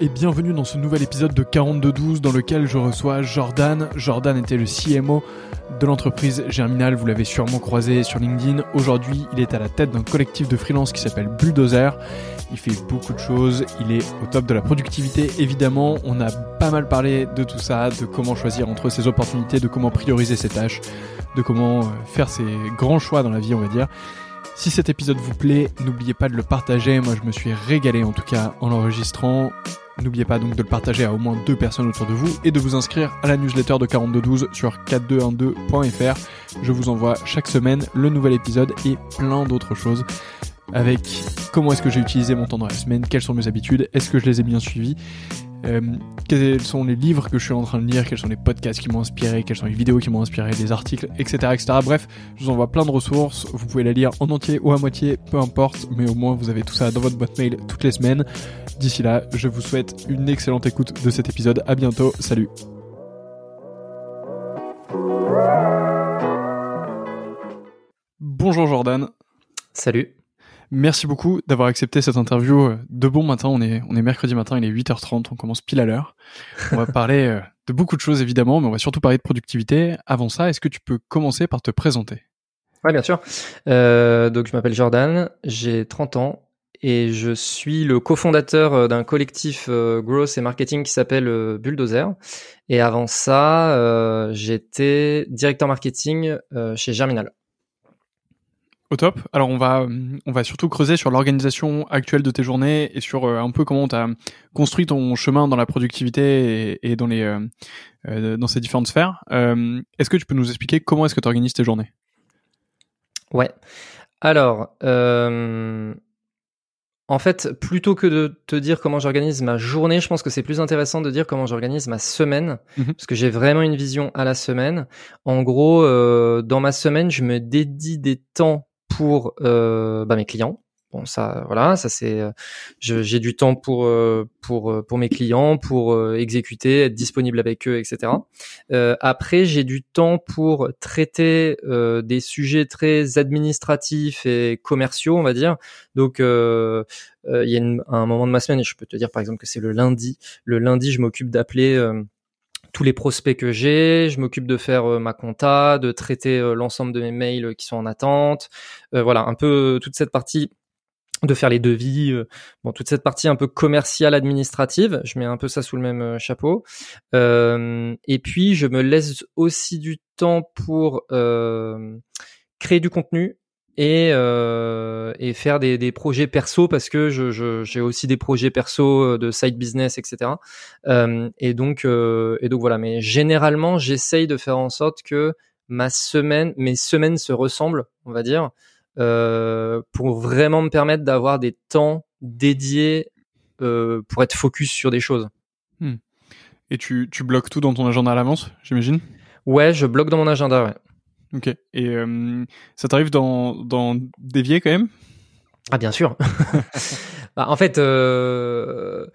et bienvenue dans ce nouvel épisode de 4212 dans lequel je reçois Jordan. Jordan était le CMO de l'entreprise Germinal, vous l'avez sûrement croisé sur LinkedIn. Aujourd'hui, il est à la tête d'un collectif de freelance qui s'appelle Bulldozer. Il fait beaucoup de choses, il est au top de la productivité évidemment. On a pas mal parlé de tout ça, de comment choisir entre ses opportunités, de comment prioriser ses tâches, de comment euh, faire ses grands choix dans la vie on va dire. Si cet épisode vous plaît, n'oubliez pas de le partager. Moi, je me suis régalé en tout cas en l'enregistrant. N'oubliez pas donc de le partager à au moins deux personnes autour de vous et de vous inscrire à la newsletter de 4212 sur 4212.fr. Je vous envoie chaque semaine le nouvel épisode et plein d'autres choses avec comment est-ce que j'ai utilisé mon temps dans la semaine, quelles sont mes habitudes, est-ce que je les ai bien suivies, euh, quels sont les livres que je suis en train de lire, quels sont les podcasts qui m'ont inspiré, quelles sont les vidéos qui m'ont inspiré, les articles, etc., etc. Bref, je vous envoie plein de ressources. Vous pouvez la lire en entier ou à moitié, peu importe, mais au moins vous avez tout ça dans votre boîte mail toutes les semaines. D'ici là, je vous souhaite une excellente écoute de cet épisode. À bientôt. Salut. Bonjour Jordan. Salut. Merci beaucoup d'avoir accepté cette interview euh, de bon matin. On est, on est mercredi matin, il est 8h30, on commence pile à l'heure. On va parler euh, de beaucoup de choses évidemment, mais on va surtout parler de productivité. Avant ça, est-ce que tu peux commencer par te présenter? Oui, bien sûr. Euh, donc, je m'appelle Jordan, j'ai 30 ans et je suis le cofondateur euh, d'un collectif growth et marketing qui s'appelle Bulldozer. Et avant ça, j'étais directeur marketing chez Germinal. Au top. Alors on va on va surtout creuser sur l'organisation actuelle de tes journées et sur euh, un peu comment tu as construit ton chemin dans la productivité et, dans les euh, euh, dans ces différentes sphères. est-ce que tu peux nous expliquer comment est-ce que tu organises tes journées? Ouais. Alors en fait, plutôt que de te dire comment j'organise ma journée, je pense que c'est plus intéressant de dire comment j'organise ma semaine, mmh parce que j'ai vraiment une vision à la semaine. En gros, dans ma semaine, je me dédie des temps pour euh, bah, mes clients. Bon, ça, voilà, ça c'est, euh, j'ai du temps pour euh, pour euh, pour mes clients, pour exécuter, être disponible avec eux, etc. après, j'ai du temps pour traiter des sujets très administratifs et commerciaux, on va dire. Donc, il y a un moment de ma semaine, et je peux te dire par exemple que c'est le lundi. Le lundi, je m'occupe d'appeler tous les prospects que j'ai, je m'occupe de faire euh, ma compta, de traiter euh, l'ensemble de mes mails qui sont en attente, euh, voilà, un peu toute cette partie de faire les devis, bon toute cette partie un peu commerciale administrative, je mets un peu ça sous le même chapeau. et puis je me laisse aussi du temps pour créer du contenu, et, euh, et faire des, des, projets perso parce que je, je, j'ai aussi des projets perso euh, de side business, etc. Euh, et donc euh, et donc voilà. Mais généralement, j'essaye de faire en sorte que ma semaine, mes semaines se ressemblent, on va dire, euh, pour vraiment me permettre d'avoir des temps dédiés euh, pour être focus sur des choses. Hmm. Et tu, tu bloques tout dans ton agenda à l'avance, j'imagine? Ouais, je bloque dans mon agenda, ouais. Ok. Et euh, ça t'arrive d'en, dévier quand même? Ah bien sûr. bah, en fait, euh,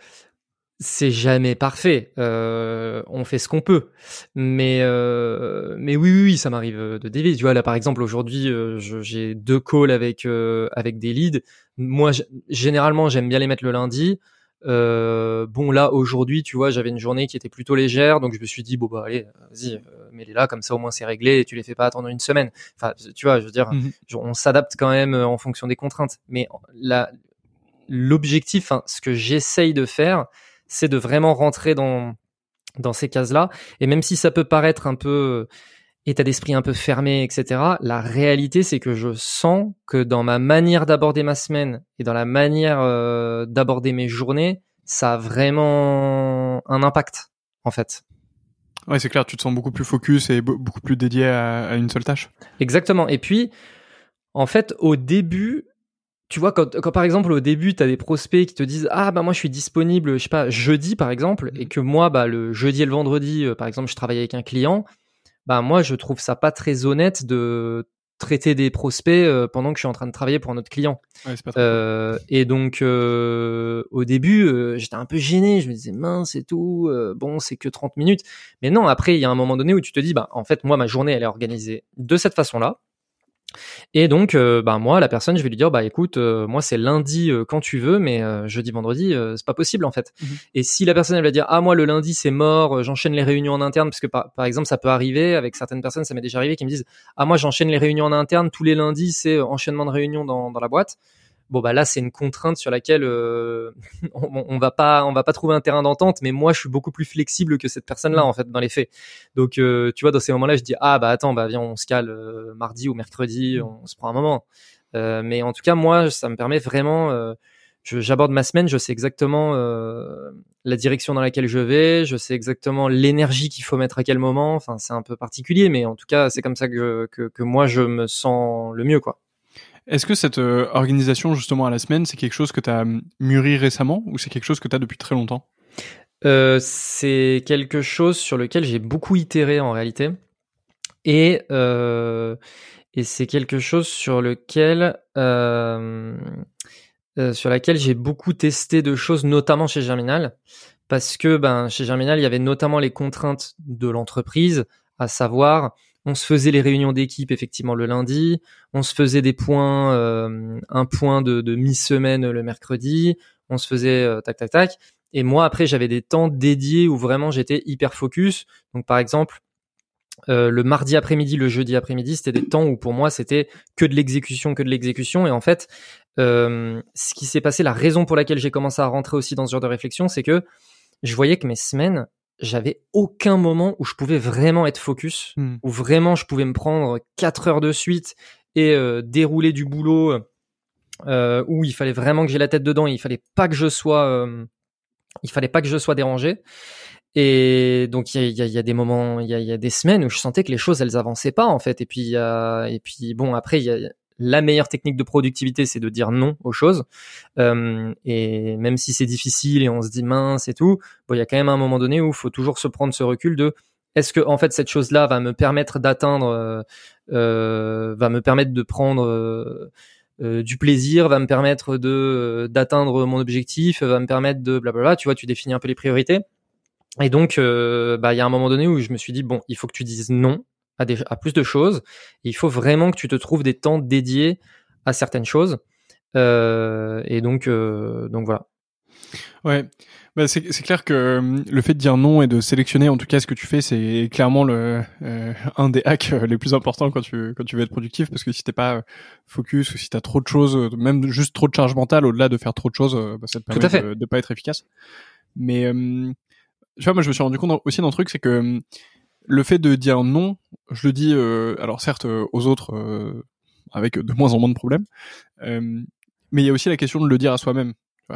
c'est jamais parfait. Euh, on fait ce qu'on peut, mais mais oui, oui, oui, ça m'arrive de dévier. Tu vois là, par exemple, aujourd'hui, j'ai deux calls avec avec des leads. Moi, généralement, j'aime bien les mettre le lundi. Euh, bon là aujourd'hui, tu vois, j'avais une journée qui était plutôt légère, donc je me suis dit bon bah allez, vas-y, mets-les là, comme ça au moins c'est réglé et tu les fais pas attendre une semaine. Enfin, tu vois, je veux dire, mhm. on s'adapte quand même euh, en fonction des contraintes. Mais l'objectif, hein, ce que j'essaye de faire, c'est de vraiment rentrer dans dans ces cases-là. Et même si ça peut paraître un peu état d'esprit un peu fermé, etc. La réalité, c'est que je sens que dans ma manière d'aborder ma semaine et dans la manière euh, d'aborder mes journées, ça a vraiment un impact, en fait. Ouais, c'est clair, tu te sens beaucoup plus focus et beaucoup plus dédié à, une seule tâche. Exactement. Et puis, en fait, au début, tu vois, quand, quand par exemple au début, tu as des prospects qui te disent Ah, bah moi je suis disponible, je sais pas, jeudi par exemple, et mmh. que moi, bah, le jeudi et le vendredi, euh, par exemple, je travaille avec un client, bah moi je trouve ça pas très honnête de traiter des prospects euh, pendant que je suis en train de travailler pour un autre client. Ouais, pas euh, et donc euh, au début, euh, j'étais un peu gêné, je me disais mince et tout, bon c'est que 30 minutes. Mais non, après il y a un moment donné où tu te dis bah en fait moi ma journée elle est organisée de cette façon-là. Et donc, euh, bah moi, la personne, je vais lui dire, bah écoute, euh, moi c'est lundi euh, quand tu veux, mais jeudi, vendredi, c'est pas possible en fait. Mhm. Et si la personne elle va dire, ah moi le lundi c'est mort, j'enchaîne les réunions en interne, parce que par, par, exemple ça peut arriver avec certaines personnes, ça m'est déjà arrivé qui me disent, ah moi j'enchaîne les réunions en interne tous les lundis, c'est enchaînement de réunions dans, dans la boîte bon bah là c'est une contrainte sur laquelle euh, on, on, va pas on va pas trouver un terrain d'entente mais moi je suis beaucoup plus flexible que cette personne là mm. en fait dans les faits donc euh, tu vois dans ces moments là je dis ah bah attends bah viens on se cale euh, mardi ou mercredi mm. on se prend un moment mais en tout cas moi ça me permet vraiment j'aborde ma semaine je sais exactement la direction dans laquelle je vais je sais exactement l'énergie qu'il faut mettre à quel moment enfin c'est un peu particulier mais en tout cas c'est comme ça que, que, que moi je me sens le mieux quoi est-ce que cette euh, organisation justement à la semaine, c'est quelque chose que tu as mûri récemment ou c'est quelque chose que tu as depuis très longtemps? Euh, C'est quelque chose sur lequel j'ai beaucoup itéré en réalité. Et, euh, c'est quelque chose sur lequel sur laquelle j'ai beaucoup testé de choses, notamment chez Germinal, parce que ben chez Germinal il y avait notamment les contraintes de l'entreprise, à savoir on se faisait les réunions d'équipe effectivement le lundi, on se faisait des points, euh, un point de, mi-semaine le mercredi, on se faisait euh, tac tac tac. Et moi après j'avais des temps dédiés où vraiment j'étais hyper focus. Donc par exemple euh, le mardi après-midi, le jeudi après-midi, c'était des temps où pour moi c'était que de l'exécution, que de l'exécution. Et en fait, ce qui s'est passé, la raison pour laquelle j'ai commencé à rentrer aussi dans ce genre de réflexion, c'est que je voyais que mes semaines, j'avais aucun moment où je pouvais vraiment être focus, hmm. où vraiment je pouvais me prendre quatre heures de suite et euh, dérouler du boulot euh, où il fallait vraiment que j'ai la tête dedans, il fallait pas que je sois, euh, il fallait pas que je sois dérangé. Et donc il y a, y a, des moments, il y a, y a, des semaines où je sentais que les choses elles avançaient pas en fait. Et puis et puis bon après il y a la meilleure technique de productivité, c'est de dire non aux choses. Euh, et même si c'est difficile et on se dit mince et tout, bon, il y a quand même un moment donné où il faut toujours se prendre ce recul de est-ce que en fait cette chose-là va me permettre d'atteindre, euh, euh va me permettre de prendre du plaisir, va me permettre de d'atteindre mon objectif, va me permettre de blablabla. Tu vois, tu définis un peu les priorités. Et donc, bah, il y a un moment donné où je me suis dit bon, il faut que tu dises non à, plus de choses. il faut vraiment que tu te trouves des temps dédiés à certaines choses. Euh, et donc, euh, donc voilà. Ouais, bah c'est clair que euh, le fait de dire non et de sélectionner en tout cas ce que tu fais, c'est clairement le un des hacks les plus importants quand tu quand tu veux être productif parce que si t'es pas focus ou si t'as trop de choses, même juste trop de charge mentale au-delà de faire trop de choses, bah, ça te permet de, de, pas être efficace. Mais tu vois, moi je me suis rendu compte aussi d'un truc, c'est que le fait de dire non, je le dis, euh, alors certes euh, aux autres euh, avec de moins en moins de problèmes, mais il y a aussi la question de le dire à soi-même.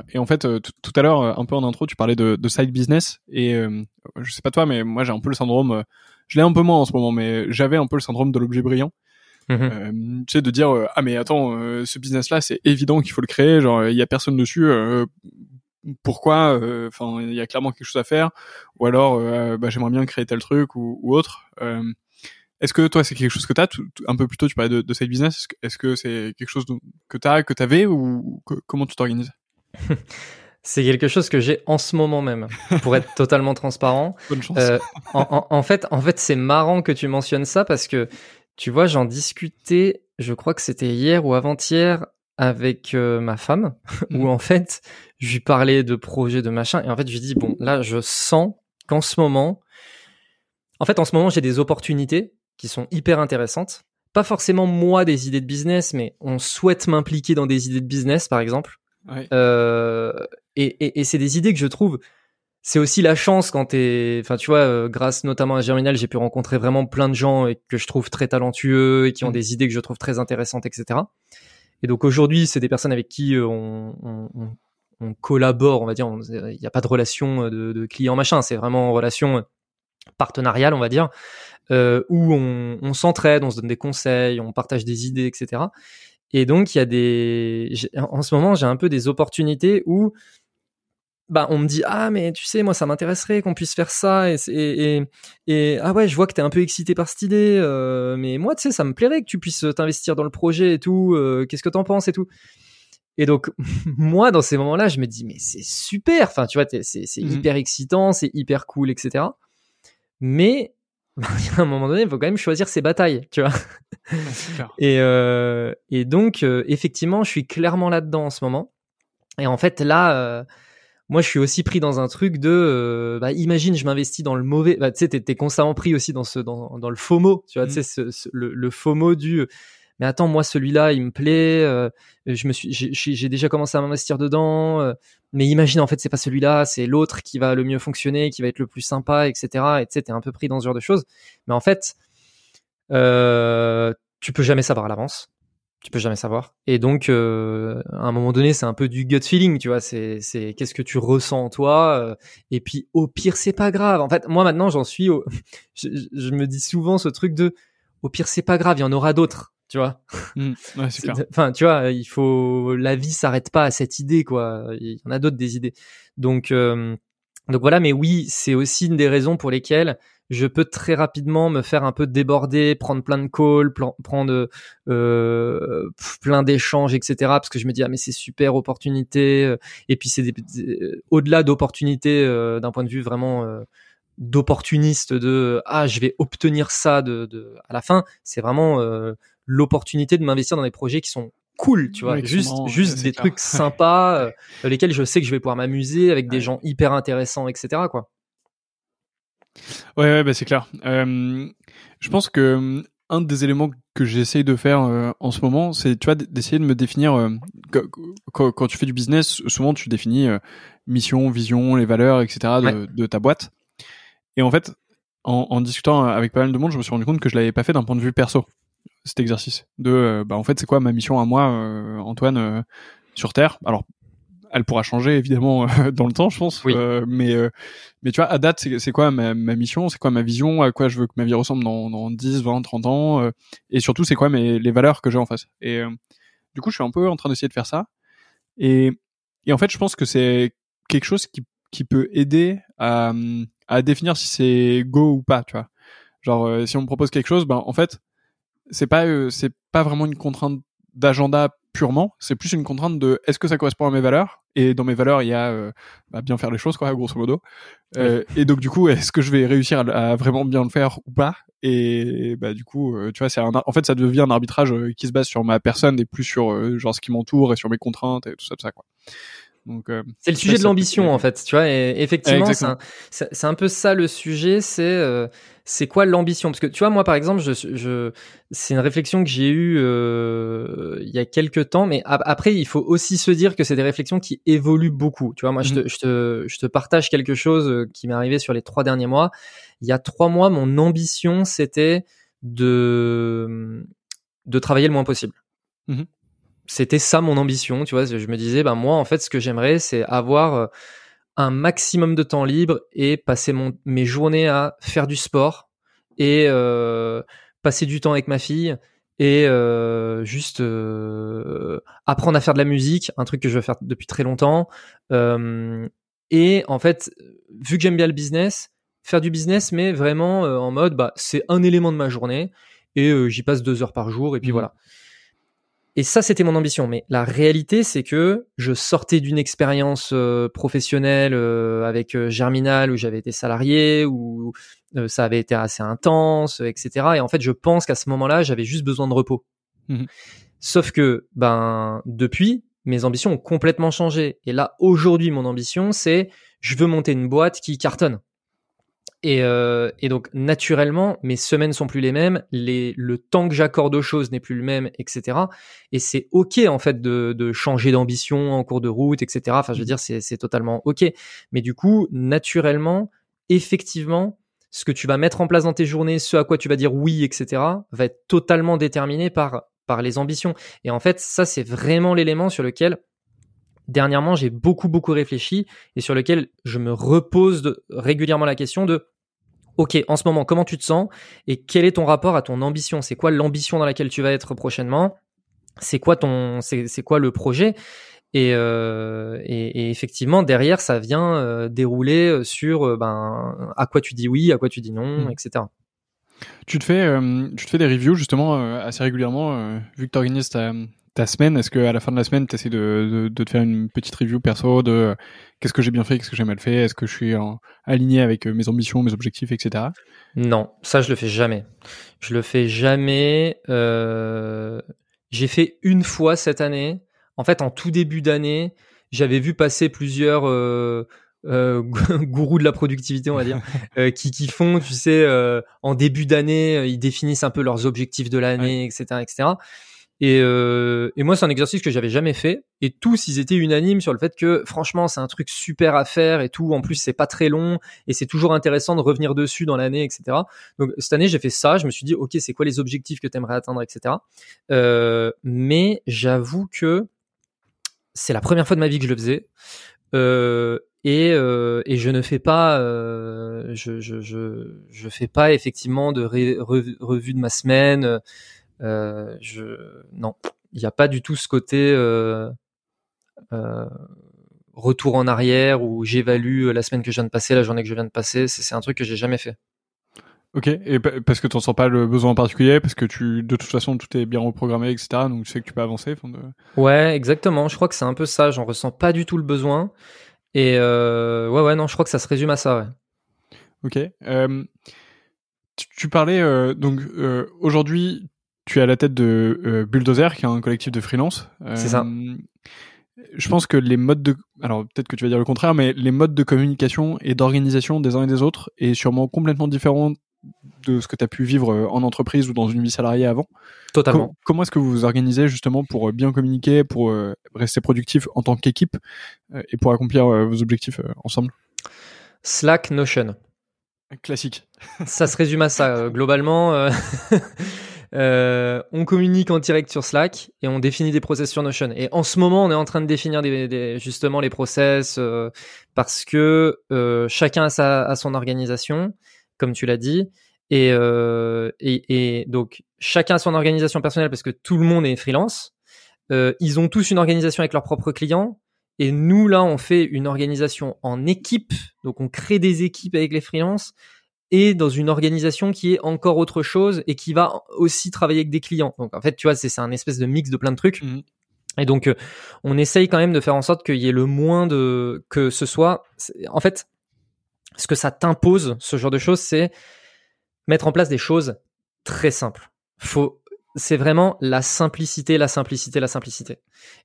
Et en fait, tout à l'heure, un peu en intro, tu parlais de, side business, et je sais pas toi, mais moi j'ai un peu le syndrome, je l'ai un peu moins en ce moment, mais j'avais un peu le syndrome de l'objet brillant. Mm-hmm. tu sais de dire ah mais attends ce business là c'est évident qu'il faut le créer genre il y a personne dessus pourquoi euh, enfin il y a clairement quelque chose à faire ou alors euh, bah, j'aimerais bien créer tel truc ou, ou autre euh, est-ce que toi c'est quelque chose que tu as un peu plus tôt tu parlais de, de cette business est-ce que c'est quelque chose que tu as que tu avais ou comment tu t'organises? C'est quelque chose que j'ai en ce moment même, pour être totalement transparent. Bonne chance. en, en, fait, en fait, c'est marrant que tu mentionnes ça parce que tu vois, j'en discutais, je crois que c'était hier ou avant-hier avec ma femme, où mmh. en fait, je lui parlais de projets, de machin, et en fait, je lui dis, bon, là, je sens qu'en ce moment, en fait, en ce moment, j'ai des opportunités qui sont hyper intéressantes. Pas forcément moi des idées de business, mais on souhaite m'impliquer dans des idées de business, par exemple. Euh, et, et, et c'est des idées que je trouve. C'est aussi la chance quand t'es, enfin tu vois, euh, grâce notamment à Germinal, j'ai pu rencontrer vraiment plein de gens et que je trouve très talentueux et qui ont mmh. des idées que je trouve très intéressantes, etc. Et donc aujourd'hui, c'est des personnes avec qui euh, on, collabore, on va dire. Il n'y a pas de relation euh, de, de client machin, c'est vraiment relation euh, partenariale, on va dire, où on, on s'entraide, on se donne des conseils, on partage des idées, etc. Et donc il y a des, en ce moment, j'ai un peu des opportunités où bah on me dit ah mais tu sais moi ça m'intéresserait qu'on puisse faire ça et, et, et, ah ouais je vois que t'es un peu excité par cette idée euh, mais moi tu sais ça me plairait que tu puisses t'investir dans le projet et tout euh, qu'est-ce que t'en penses et tout. Et donc moi dans ces moments là je me dis mais c'est super! Enfin tu vois c'est c'est mmh hyper excitant c'est hyper cool etc mais à un moment donné, il faut quand même choisir ses batailles, tu vois. et, euh, et donc, euh, effectivement, je suis clairement là-dedans en ce moment. Et en fait, là, euh, moi, je suis aussi pris dans un truc de, euh, bah, imagine, je m'investis dans le mauvais. Bah, tu sais, t'es, constamment pris aussi dans ce, dans, dans le FOMO, tu vois, tu mmh. sais, ce, le, le, FOMO du mais attends, moi celui-là, il me plaît, euh, je me suis, j'ai déjà commencé à m'investir dedans, euh, mais imagine en fait c'est pas celui-là, c'est l'autre qui va le mieux fonctionner, qui va être le plus sympa, etc. Et tu sais, t'es un peu pris dans ce genre de choses, mais en fait, euh, tu peux jamais savoir à l'avance, tu peux jamais savoir, et donc euh, à un moment donné, c'est un peu du gut feeling, tu vois, c'est, c'est qu'est-ce que tu ressens en toi, euh, et puis au pire c'est pas grave. En fait, moi maintenant j'en suis, au... je, je me dis souvent ce truc de au pire c'est pas grave, il y en aura d'autres tu vois. Mmh. Enfin, tu vois, il faut la vie s'arrête pas à cette idée quoi. Il y en a d'autres des idées. Donc euh, donc voilà, mais oui, c'est aussi une des raisons pour lesquelles je peux très rapidement me faire un peu déborder, prendre plein de calls, prendre euh, plein d'échanges, etc. Parce que je me dis ah mais c'est super opportunité. Euh, et puis c'est au-delà d'opportunité d'un point de vue vraiment d'opportuniste de ah je vais obtenir ça de, de à la fin. C'est vraiment l'opportunité de m'investir dans des projets qui sont cool, tu vois, juste juste des trucs sympas euh, lesquels je sais que je vais pouvoir m'amuser avec des gens hyper intéressants, etc. Quoi. Ouais, ouais bah c'est clair. Euh, je pense que hum, un des éléments que j'essaye de faire euh, en ce moment, c'est tu vois d'essayer de me définir quand, tu fais du business, souvent tu définis mission, vision, les valeurs, etc. de, de, ta boîte. Et en fait, en, en, discutant avec pas mal de monde, je me suis rendu compte que je l'avais pas fait d'un point de vue perso cet exercice de euh, bah en fait c'est quoi ma mission à moi euh, Antoine euh, sur terre? Alors elle pourra changer évidemment dans le temps je pense. Mais mais tu vois à date c'est quoi ma, ma mission? C'est quoi ma vision? À quoi je veux que ma vie ressemble dans, dans 10 20 30 ans et surtout c'est quoi mes les valeurs que j'ai en face? Et du coup je suis un peu en train d'essayer de faire ça. Et et en fait je pense que c'est quelque chose qui qui peut aider à à définir si c'est go ou pas tu vois. Genre si on me propose quelque chose ben en fait c'est pas euh, c'est pas vraiment une contrainte d'agenda purement, c'est plus une contrainte de est-ce que ça correspond à mes valeurs? Et dans mes valeurs il y a euh, bah, bien faire les choses quoi grosso modo. Euh, et donc du coup est-ce que je vais réussir à, vraiment bien le faire ou pas? Et bah du coup tu vois c'est en fait ça devient un arbitrage qui se base sur ma personne et plus sur genre ce qui m'entoure et sur mes contraintes et tout ça tout ça quoi donc c'est le sujet de l'ambition en fait tu vois et effectivement c'est un, peu ça le sujet c'est c'est quoi l'ambition? Parce que tu vois, moi par exemple, je, je c'est une réflexion que j'ai eue euh, il y a quelques temps, mais après il faut aussi se dire que c'est des réflexions qui évoluent beaucoup. Tu vois, moi je, te, mmh. je, te, je te partage quelque chose euh, qui m'est arrivé sur les trois derniers mois. Il y a trois mois, mon ambition c'était de de travailler le moins possible. Mmh c'était ça mon ambition, tu vois. Je me disais, ben moi en fait, ce que j'aimerais, c'est avoir euh, un maximum de temps libre et passer mon, mes journées à faire du sport et euh, passer du temps avec ma fille et euh, juste euh, apprendre à faire de la musique, un truc que je veux faire depuis très longtemps. Et en fait, vu que j'aime bien le business, faire du business, mais vraiment en mode, bah, c'est un élément de ma journée et j'y passe deux heures par jour et puis mmh. voilà. Et ça, c'était mon ambition. Mais la réalité, c'est que je sortais d'une expérience euh, professionnelle euh, avec euh, Germinal où j'avais été salarié, où ça avait été assez intense, etc. Et en fait, je pense qu'à ce moment-là, j'avais juste besoin de repos. Mmh Sauf que, ben, depuis, mes ambitions ont complètement changé. Et là, aujourd'hui, mon ambition, c'est je veux monter une boîte qui cartonne. Et, euh, et, donc naturellement, mes semaines sont plus les mêmes, les, le temps que j'accorde aux choses n'est plus le même, etc. Et c'est ok en fait de, de changer d'ambition en cours de route, etc. Enfin, je veux dire, c'est totalement ok. Mais du coup, naturellement, effectivement, ce que tu vas mettre en place dans tes journées, ce à quoi tu vas dire oui, etc., va être totalement déterminé par par les ambitions. Et en fait, ça c'est vraiment l'élément sur lequel dernièrement j'ai beaucoup beaucoup réfléchi et sur lequel je me repose régulièrement la question de ok, en ce moment, comment tu te sens et quel est ton rapport à ton ambition? C'est quoi l'ambition dans laquelle tu vas être prochainement? C'est quoi ton, c'est quoi le projet? Et, euh, et, et, effectivement, derrière, ça vient euh, dérouler euh, sur euh, ben, à quoi tu dis oui, à quoi tu dis non, mmh. etc. Tu te fais, tu te fais des reviews justement assez régulièrement, vu que tu organises ta, ta semaine, est-ce qu'à la fin de la semaine, tu essaies de, de, te faire une petite review perso de qu'est-ce que j'ai bien fait, qu'est-ce que j'ai mal fait, est-ce que je suis aligné avec mes ambitions, mes objectifs, etc. Non, ça je le fais jamais. Je le fais jamais. Euh... J'ai fait une fois cette année. En fait, en tout début d'année, j'avais vu passer plusieurs euh, euh, gourous de la productivité, on va dire, euh, qui, qui font, tu sais, euh, en début d'année, ils définissent un peu leurs objectifs de l'année, etc., etc. Et, euh, et moi, c'est un exercice que j'avais jamais fait. Et tous, ils étaient unanimes sur le fait que, franchement, c'est un truc super à faire et tout. En plus, c'est pas très long et c'est toujours intéressant de revenir dessus dans l'année, etc. Donc cette année, j'ai fait ça. Je me suis dit, ok, c'est quoi les objectifs que tu aimerais atteindre, etc. Euh, mais j'avoue que c'est la première fois de ma vie que je le faisais. Euh, et, euh, et je ne fais pas, euh, je, je, je, je, fais pas effectivement de revue de ma semaine. Euh, je, non, il n'y a pas du tout ce côté euh, euh, retour en arrière où j'évalue la semaine que je viens de passer, la journée que je viens de passer. C'est un truc que j'ai jamais fait. Ok, et parce que tu n'en sens pas le besoin en particulier, parce que tu, de toute façon, tout est bien reprogrammé, etc. Donc tu sais que tu peux avancer. Ouais, exactement. Je crois que c'est un peu ça. J'en ressens pas du tout le besoin. Et euh, ouais, ouais, non, je crois que ça se résume à ça. Ouais. Ok. Euh, tu, parlais euh, donc aujourd'hui, tu es à la tête de euh, Bulldozer, qui est un collectif de freelance. C'est ça. Je pense que les modes de, alors peut-être que tu vas dire le contraire, mais les modes de communication et d'organisation des uns et des autres est sûrement complètement différent de ce que tu as pu vivre euh, en entreprise ou dans une vie salariée avant. Totalement. comment est-ce que vous vous organisez justement pour euh, bien communiquer, pour euh, rester productif en tant qu'équipe et pour accomplir vos objectifs ensemble? Slack, Notion. Classique. ça se résume à ça. globalement, on communique en direct sur Slack et on définit des process sur Notion. Et en ce moment, on est en train de définir des, justement les process parce que chacun a, sa, a son organisation comme tu l'as dit. Et, euh, et, et, donc, chacun a son organisation personnelle parce que tout le monde est freelance. Euh, ils ont tous une organisation avec leurs propres clients. Et nous, là, on fait une organisation en équipe. Donc, on crée des équipes avec les freelances et dans une organisation qui est encore autre chose et qui va aussi travailler avec des clients. Donc, en fait, tu vois, c'est un espèce de mix de plein de trucs. Mmh. Et donc, euh, on essaye quand même de faire en sorte qu'il y ait le moins de que ce soit. En fait, ce que ça t'impose, ce genre de choses, c'est mettre en place des choses très simples. Faut, c'est vraiment la simplicité, la simplicité, la simplicité.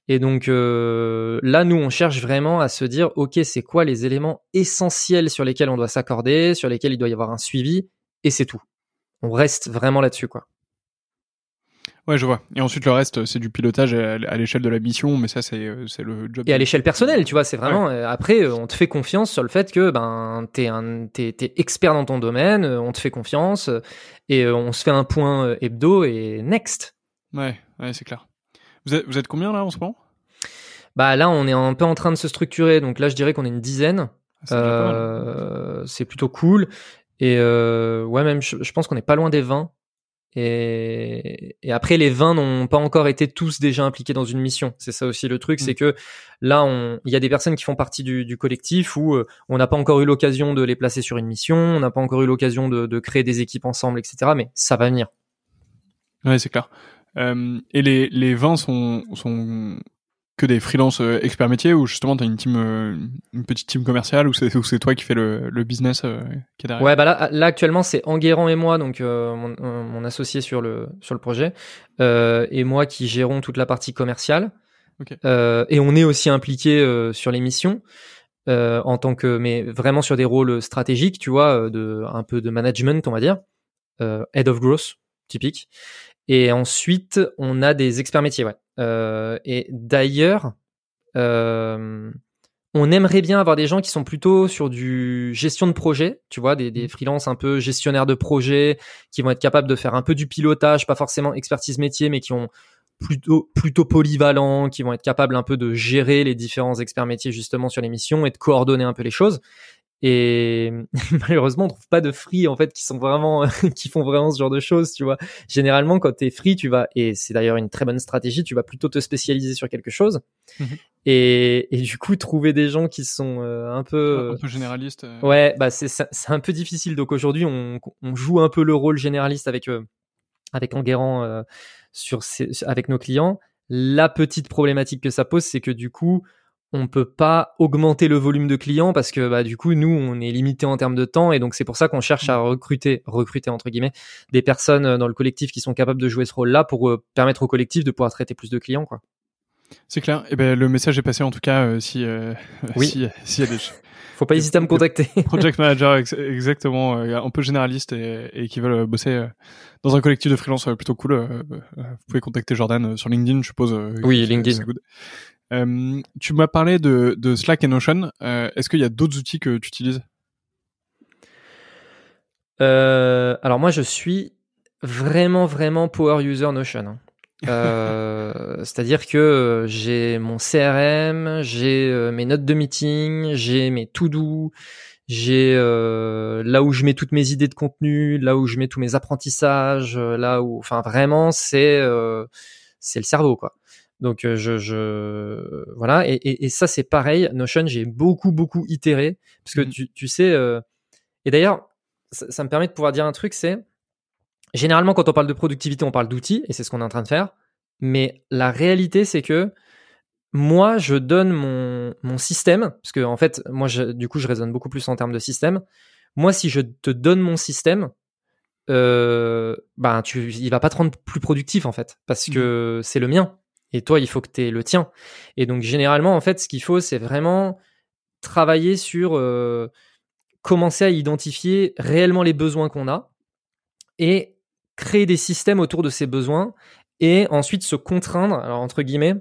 Et donc euh, là, nous, on cherche vraiment à se dire, ok, c'est quoi les éléments essentiels sur lesquels on doit s'accorder, sur lesquels il doit y avoir un suivi, et c'est tout. On reste vraiment là-dessus, quoi. Ouais, je vois. Et ensuite, le reste, c'est du pilotage à l'échelle de la mission, mais ça, c'est euh, le job. Et à l'échelle personnelle, tu vois, c'est vraiment. Euh, après, euh, on te fait confiance sur le fait que ben t'es t'es expert dans ton domaine, on te fait confiance et on se fait un point hebdo et next. Ouais, ouais, c'est clair. Vous êtes, vous êtes combien là en ce moment? Bah là, on est un peu en train de se structurer, donc là, je dirais qu'on est une dizaine. Euh, c'est plutôt cool. Et ouais, même, je, je pense qu'on est pas loin des 20 et, et, après, les 20 n'ont pas encore été tous déjà impliqués dans une mission. C'est ça aussi le truc, mm. c'est que là, il y a des personnes qui font partie du, du collectif où euh, on n'a pas encore eu l'occasion de les placer sur une mission, on n'a pas encore eu l'occasion de, de, créer des équipes ensemble, etc. Mais ça va venir. Ouais, c'est clair. Euh, et les, les 20 sont, sont que des freelances euh, experts métiers ou justement tu as une team euh, une petite team commerciale ou c'est c'est toi qui fais le, le business euh, qui est derrière Ouais bah là, là actuellement c'est Enguerrand et moi donc mon, mon, associé sur le sur le projet et moi qui gérons toute la partie commerciale. Et on est aussi impliqué sur les missions en tant que mais vraiment sur des rôles stratégiques tu vois de un peu de management on va dire head of growth typique et ensuite on a des experts métiers ouais euh, et d'ailleurs, euh, on aimerait bien avoir des gens qui sont plutôt sur du gestion de projet, tu vois, des, des mmh. freelances un peu gestionnaires de projet, qui vont être capables de faire un peu du pilotage, pas forcément expertise métier, mais qui ont plutôt plutôt polyvalents, qui vont être capables un peu de gérer les différents experts métiers justement sur les missions et de coordonner un peu les choses. Et malheureusement, on trouve pas de free en fait qui sont vraiment qui font vraiment ce genre de choses, tu vois. Généralement, quand tu es free, tu vas et c'est d'ailleurs une très bonne stratégie, tu vas plutôt te spécialiser sur quelque chose. Mhm. Et, et, du coup, trouver des gens qui sont euh, un peu un peu généralistes. Euh. Ouais, bah c'est c'est un peu difficile. Donc aujourd'hui, on, on joue un peu le rôle généraliste avec euh, avec Enguerrand sur avec nos clients. La petite problématique que ça pose, c'est que du coup, on peut pas augmenter le volume de clients parce que bah, du coup nous on est limité en termes de temps et donc c'est pour ça qu'on cherche à recruter recruter entre guillemets des personnes euh, dans le collectif qui sont capables de jouer ce rôle là pour euh, permettre au collectif de pouvoir traiter plus de clients quoi. C'est clair. Et eh ben le message est passé en tout cas euh, si oui. y a des faut pas hésiter à me contacter. Project manager exactement un peu généraliste et, qui veulent bosser dans un collectif de freelance plutôt cool. vous pouvez contacter Jordan sur LinkedIn, je suppose. oui, LinkedIn. Euh, tu m'as parlé de, de, Slack et Notion. Euh, Est-ce qu'il y a d'autres outils que tu utilises? Euh, Alors moi, je suis vraiment, vraiment power user Notion. Hein. Euh, c'est-à-dire que j'ai mon CRM, j'ai mes notes de meeting, j'ai mes to-do, j'ai là où je mets toutes mes idées de contenu, là où je mets tous mes apprentissages, là où, enfin vraiment, c'est c'est le cerveau quoi. Donc euh, je, je voilà et, et, et ça c'est pareil. Notion j'ai beaucoup beaucoup itéré parce que mmh tu, tu sais euh... et d'ailleurs ça, ça, me permet de pouvoir dire un truc c'est généralement quand on parle de productivité on parle d'outils et c'est ce qu'on est en train de faire. Mais la réalité c'est que moi je donne mon, mon système parce que en fait moi je, du coup je raisonne beaucoup plus en termes de système. Moi si je te donne mon système euh, ben tu il va pas te rendre plus productif en fait parce mmh que c'est le mien et toi, il faut que tu aies le tien. Et donc, généralement, en fait, ce qu'il faut, c'est vraiment travailler sur euh, commencer à identifier réellement les besoins qu'on a et créer des systèmes autour de ces besoins et ensuite se contraindre, alors entre guillemets,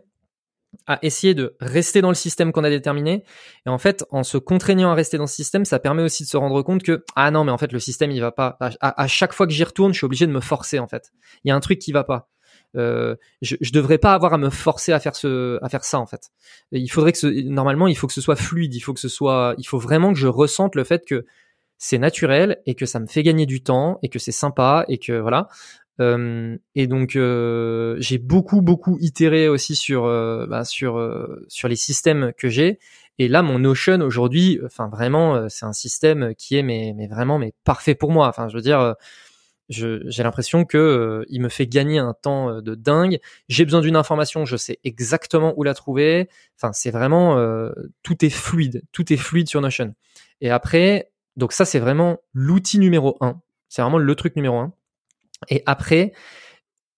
à essayer de rester dans le système qu'on a déterminé. Et en fait, en se contraignant à rester dans ce système, ça permet aussi de se rendre compte que ah non, mais en fait, le système il va pas. À, à chaque fois que j'y retourne, je suis obligé de me forcer en fait. Il y a un truc qui va pas. Euh, je, je devrais pas avoir à me forcer à faire ce, à faire ça en fait. il faudrait que ce, normalement, il faut que ce soit fluide, il faut que ce soit, il faut vraiment que je ressente le fait que c'est naturel et que ça me fait gagner du temps et que c'est sympa et que voilà. Euh, et donc euh, j'ai beaucoup beaucoup itéré aussi sur euh, bah, sur euh, sur les systèmes que j'ai. Et là, mon Notion aujourd'hui, enfin vraiment, c'est un système qui est mais mais vraiment mais parfait pour moi. Enfin, je veux dire j'ai l'impression que euh, il me fait gagner un temps euh, de dingue. J'ai besoin d'une information, je sais exactement où la trouver. Enfin, c'est vraiment euh, tout est fluide, tout est fluide sur Notion. Et après, donc ça c'est vraiment l'outil numéro un. C'est vraiment le truc numéro un. Et après,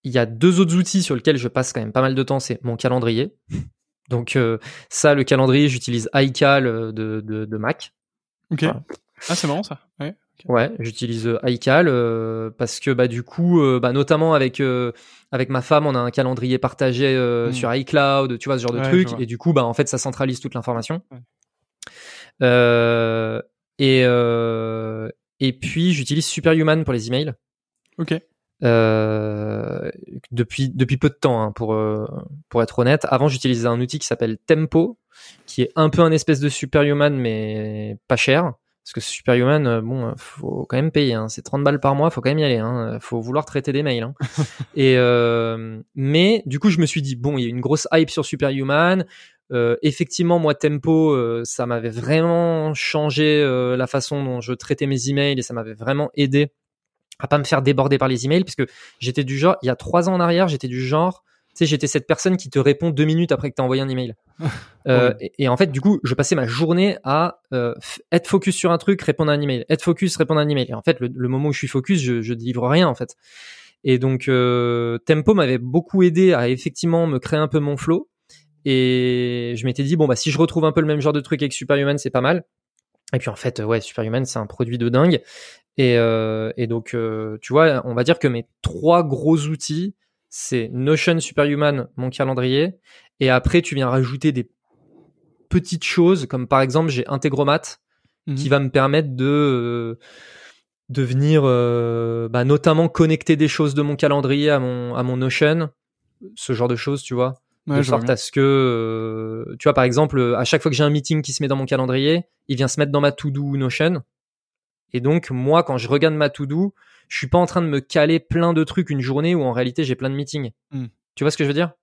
il y a deux autres outils sur lesquels je passe quand même pas mal de temps. C'est mon calendrier. Donc ça, le calendrier, j'utilise iCal de, de, de Mac. Ok. Ah, c'est marrant ça. Ouais. Ouais, j'utilise euh, iCal euh, parce que bah du coup, euh, bah, notamment avec avec ma femme, on a un calendrier partagé hmm. sur iCloud, tu vois ce genre de truc, et du coup, bah en fait, ça centralise toute l'information. et et puis j'utilise Superhuman pour les emails. Ok. depuis depuis peu de temps, hein, pour pour être honnête. Avant, j'utilisais un outil qui s'appelle Tempo, qui est un peu un espèce de Superhuman mais pas cher. Parce que Superhuman, euh, bon, euh, faut quand même payer. Hein. C'est 30 balles par mois, faut quand même y aller. Hein. Faut vouloir traiter des mails. Hein. et euh, mais du coup, je me suis dit bon, il y a une grosse hype sur Superhuman. Euh, effectivement, moi, Tempo, euh, ça m'avait vraiment changé la façon dont je traitais mes emails et ça m'avait vraiment aidé à pas me faire déborder par les emails, puisque j'étais du genre, il y a trois ans en arrière, j'étais du genre, sais, j'étais cette personne qui te répond deux minutes après que tu as envoyé un email. euh, et, en fait, du coup, je passais ma journée à euh, être focus sur un truc, répondre à un email, être focus, répondre à un email. Et en fait, le, moment où je suis focus, je, je délivre rien en fait. Et donc, euh, Tempo m'avait beaucoup aidé à effectivement me créer un peu mon flow. Et je m'étais dit bon bah si je retrouve un peu le même genre de truc avec Superhuman, c'est pas mal. Et puis en fait, ouais, Superhuman, c'est un produit de dingue. Et, euh, et donc, euh, tu vois, on va dire que mes trois gros outils, c'est Notion Superhuman, mon calendrier. Et après, tu viens rajouter des petites choses, comme par exemple, j'ai Integromat, qui mhm. va me permettre de, euh, de venir euh, bah, notamment connecter des choses de mon calendrier à mon, à mon Notion, ce genre de choses, tu vois. de sorte à ce que, euh, tu vois, par exemple, à chaque fois que j'ai un meeting qui se met dans mon calendrier, il vient se mettre dans ma to-do Notion. Et donc, moi, quand je regarde ma to-do, je suis pas en train de me caler plein de trucs une journée où en réalité j'ai plein de meetings. Hmm. Tu vois ce que je veux dire?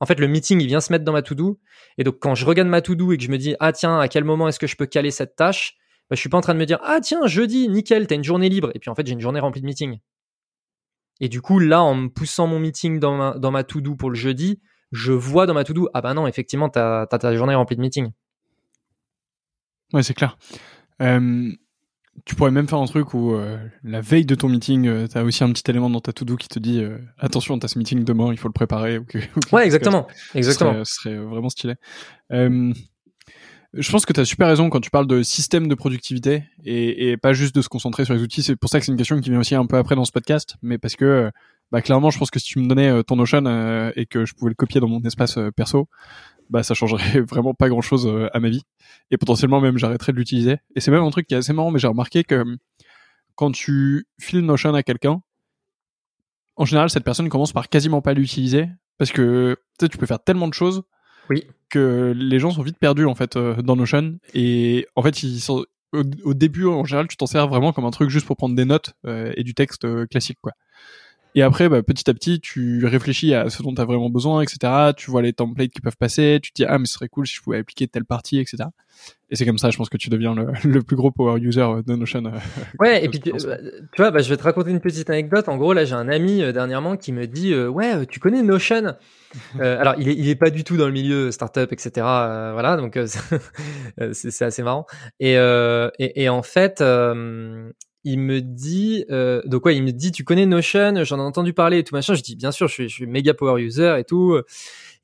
En fait, le meeting, il vient se mettre dans ma to-do. Et donc, quand je regarde ma to-do et que je me dis, ah tiens, à quel moment est-ce que je peux caler cette tâche? Bah, Je suis pas en train de me dire, ah tiens, jeudi, nickel, t'as une journée libre. Et puis en fait, j'ai une journée remplie de meetings. Et du coup, là, en me poussant mon meeting dans ma, dans ma to-do pour le jeudi, je vois dans ma to-do, ah bah non, effectivement, t'as as ta journée remplie de meetings. Ouais, c'est clair. Tu pourrais même faire un truc où la veille de ton meeting, tu as aussi un petit élément dans ta to-do qui te dit attention, t'as ce meeting demain, il faut le préparer. ouais, exactement. exactement. Ce serait, vraiment stylé. Je pense que tu as super raison quand tu parles de système de productivité et, et, pas juste de se concentrer sur les outils. C'est pour ça que c'est une question qui vient aussi un peu après dans ce podcast, mais parce que bah clairement, je pense que si tu me donnais euh, ton Notion euh, et que je pouvais le copier dans mon espace euh, perso, bah ça changerait vraiment pas grand chose à ma vie et potentiellement même j'arrêterais de l'utiliser. Et c'est même un truc qui est assez marrant, mais j'ai remarqué que quand tu files Notion à quelqu'un, en général, cette personne commence par quasiment pas l'utiliser parce que tu sais, tu peux faire tellement de choses oui. que les gens sont vite perdus en fait dans Notion et en fait ils sont au, début en général tu t'en sers vraiment comme un truc juste pour prendre des notes et du texte classique quoi. Et après, bah, petit à petit, tu réfléchis à ce dont tu as vraiment besoin, etc. Tu vois les templates qui peuvent passer, tu te dis, ah, mais ce serait cool si je pouvais appliquer telle partie, etc. Et c'est comme ça, je pense que tu deviens le, le plus gros power user de Notion. Euh, ouais, et puis tu, bah, tu vois, bah, je vais te raconter une petite anecdote. En gros, là, j'ai un ami euh, dernièrement qui me dit, euh, ouais, tu connais Notion? Alors, il est, il est pas du tout dans le milieu startup, etc. voilà, donc c'est assez marrant. Et, et, et, en fait, il me dit, euh, donc ouais, il me dit, tu connais Notion, j'en ai entendu parler et tout machin. Je dis, bien sûr, je suis, je suis méga power user et tout.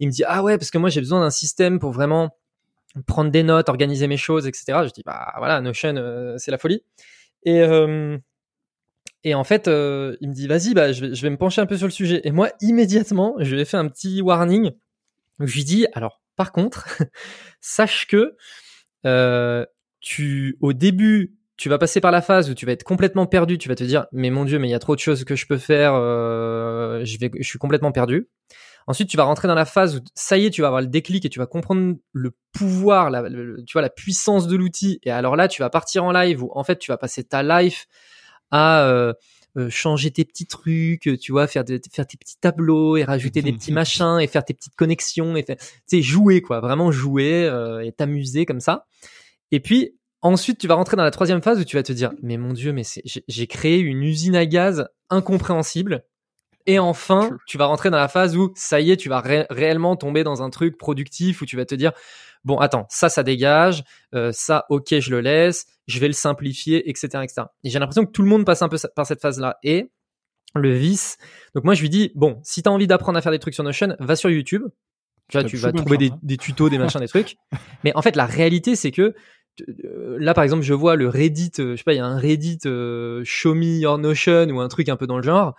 Il me dit, ah ouais, parce que moi j'ai besoin d'un système pour vraiment prendre des notes, organiser mes choses, etc. Je dis, bah voilà, Notion, euh, c'est la folie. Et euh, et en fait, euh, il me dit, vas-y, bah je vais, je vais me pencher un peu sur le sujet. Et moi, immédiatement, je lui ai fait un petit warning. Je lui dis, alors, par contre, sache que euh, tu, au début tu vas passer par la phase où tu vas être complètement perdu, tu vas te dire mais mon dieu mais il y a trop de choses que je peux faire, euh, je vais, je suis complètement perdu. Ensuite tu vas rentrer dans la phase où ça y est tu vas avoir le déclic et tu vas comprendre le pouvoir, la, tu vois la puissance de l'outil et alors là tu vas partir en live où en fait tu vas passer ta life à euh, euh changer tes petits trucs, tu vois, faire, faire tes petits tableaux et rajouter des petits machins et faire tes petites connexions et tu sais jouer quoi, vraiment jouer euh, et t'amuser comme ça. Et puis Ensuite, tu vas rentrer dans la troisième phase où tu vas te dire, mais mon Dieu, mais j'ai créé une usine à gaz incompréhensible. Et enfin, tu vas rentrer dans la phase où ça y est, tu vas réellement tomber dans un truc productif où tu vas te dire, bon, attends, ça, ça dégage, euh, ça, ok, je le laisse, je vais le simplifier, etc., etc. Et j'ai l'impression que tout le monde passe un peu par cette phase-là. Et le vice, donc moi, je lui dis, bon, si tu as envie d'apprendre à faire des trucs sur Notion, va sur YouTube. Tu vois, tu vas trouver des, des, tutos, des machins, des trucs. Mais en fait, la réalité, c'est que là par exemple je vois le Reddit euh, je sais pas il y a un Reddit euh, Show Me Your Notion ou un truc un peu dans le genre.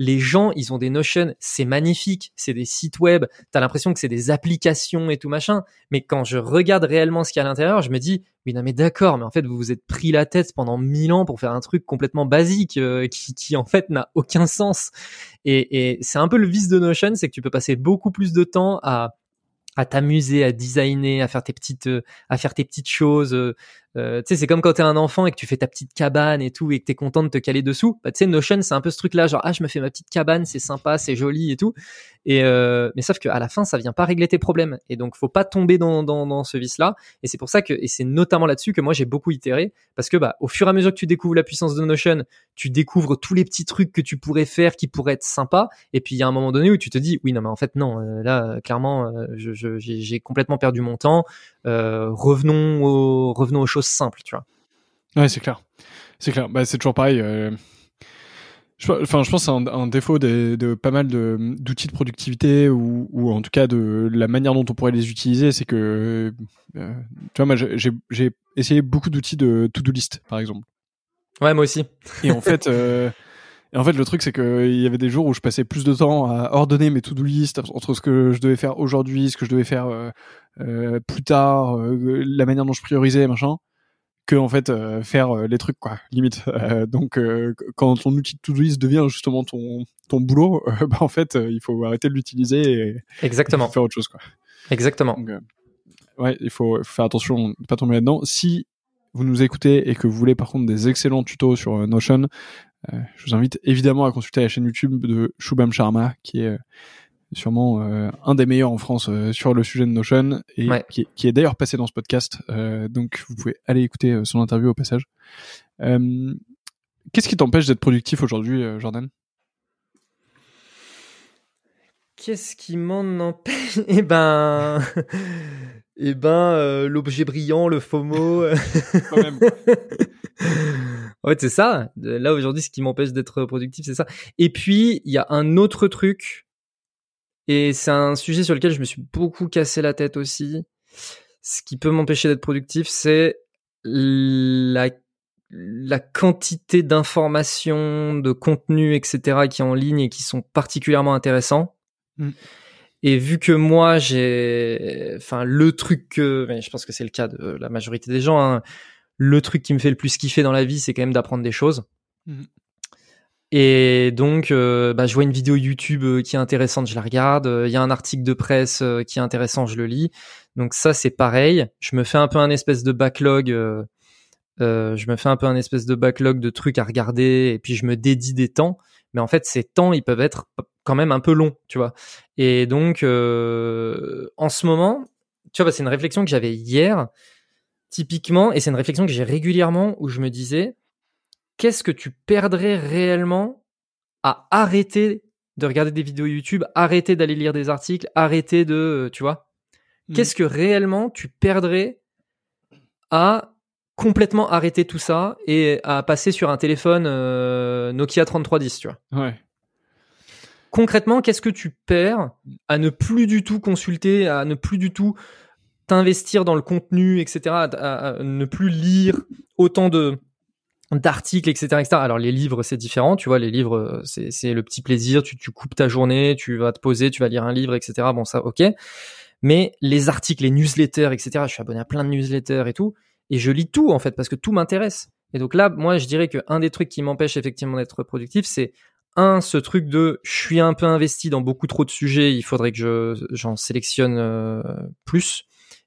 Les gens ils ont des Notion c'est magnifique. C'est des sites web. T'as l'impression que c'est des applications et tout machin. Mais quand je regarde réellement ce qu'il y a à l'intérieur je me dis oui non mais d'accord mais en fait vous vous êtes pris la tête pendant mille ans pour faire un truc complètement basique qui, qui en fait n'a aucun sens. Et, et c'est un peu le vice de Notion c'est que tu peux passer beaucoup plus de temps à à t'amuser, à designer, à faire tes petites, euh, à faire tes petites choses. Euh, tu sais, c'est comme quand t'es un enfant et que tu fais ta petite cabane et tout et que t'es content de te caler dessous. Bah, tu sais, Notion, c'est un peu ce truc-là, genre ah, je me fais ma petite cabane, c'est sympa, c'est joli et tout. Et euh, mais sauf qu'à la fin, ça vient pas régler tes problèmes. Et donc, faut pas tomber dans, dans, ce vice-là. Et c'est pour ça que, et c'est notamment là-dessus que moi j'ai beaucoup itéré, parce que bah, au fur et à mesure que tu découvres la puissance de Notion, tu découvres tous les petits trucs que tu pourrais faire qui pourraient être sympas. Et puis il y a un moment donné où tu te dis, oui, non, mais en fait non, euh, là, clairement, j'ai complètement perdu mon temps. revenons revenons aux choses simples, tu vois. Ouais, c'est clair. C'est clair. Bah, c'est toujours pareil. Euh... Je, enfin, je pense que c'est un, défaut de, de, pas mal d'outils de, productivité ou, ou, en tout cas de la manière dont on pourrait les utiliser, c'est que, euh, tu vois, moi, j'ai essayé beaucoup d'outils de to-do list, par exemple. Ouais, moi aussi. Et en fait, euh, et en fait, le truc, c'est qu'il y avait des jours où je passais plus de temps à ordonner mes to-do list entre ce que je devais faire aujourd'hui, ce que je devais faire euh, plus tard, la manière dont je priorisais, machin, que en fait euh, faire euh, les trucs quoi limite. Euh, donc quand ton outil de to-do list devient justement ton ton boulot bah en fait il faut arrêter de l'utiliser et exactement. faire autre chose quoi. Exactement. Ouais il faut, faire attention de pas tomber là-dedans. Si vous nous écoutez et que vous voulez par contre des excellents tutos sur Notion je vous invite évidemment à consulter la chaîne YouTube de Shubham Sharma qui est sûrement euh, un des meilleurs en France euh, sur le sujet de Notion et qui, est, d'ailleurs passé dans ce podcast. Euh, donc vous pouvez aller écouter son interview au passage. Qu'est-ce qui t'empêche d'être productif aujourd'hui, Jordan? Qu'est-ce qui m'en empêche? Eh ben, eh ben, euh, l'objet brillant, le FOMO. Quand même. ouais, c'est ça. Là aujourd'hui, ce qui m'empêche d'être productif, c'est ça. Et puis, il y a un autre truc, et c'est un sujet sur lequel je me suis beaucoup cassé la tête aussi. Ce qui peut m'empêcher d'être productif, c'est la la quantité d'informations, de contenus, etc., qui est en ligne et qui sont particulièrement intéressants. Mm. Et vu que moi j'ai, enfin le truc que, mais je pense que c'est le cas de la majorité des gens, hein, le truc qui me fait le plus kiffer dans la vie, c'est quand même d'apprendre des choses. Mm. Et donc, euh, bah, je vois une vidéo YouTube euh, qui est intéressante, je la regarde. Il y a un article de presse euh, qui est intéressant, je le lis. Donc ça, c'est pareil. Je me fais un peu un espèce de backlog. je me fais un peu un espèce de backlog de trucs à regarder, et puis je me dédie des temps. Mais en fait, ces temps, ils peuvent être quand même un peu long, tu vois. Et donc, euh, en ce moment, tu vois, bah, c'est une réflexion que j'avais hier, typiquement, et c'est une réflexion que j'ai régulièrement où je me disais, qu'est-ce que tu perdrais réellement à arrêter de regarder des vidéos YouTube, arrêter d'aller lire des articles, arrêter de, euh, tu vois, mmh. qu'est-ce que réellement tu perdrais à complètement arrêter tout ça et à passer sur un téléphone euh, Nokia 3310, tu vois? Ouais concrètement, qu'est-ce que tu perds à ne plus du tout consulter, à ne plus du tout t'investir dans le contenu, etc., à, ne plus lire autant de d'articles, etc., etc. Alors les livres, c'est différent, tu vois, les livres, c'est le petit plaisir, tu, tu coupes ta journée, tu vas te poser, tu vas lire un livre, etc. Bon, ça, ok. Mais les articles, les newsletters, etc., je suis abonné à plein de newsletters et tout, et je lis tout, en fait, parce que tout m'intéresse. Et donc là, moi, je dirais que un des trucs qui m'empêche effectivement d'être productif, c'est un, ce truc de je suis un peu investi dans beaucoup trop de sujets, il faudrait que je j'en sélectionne euh, plus.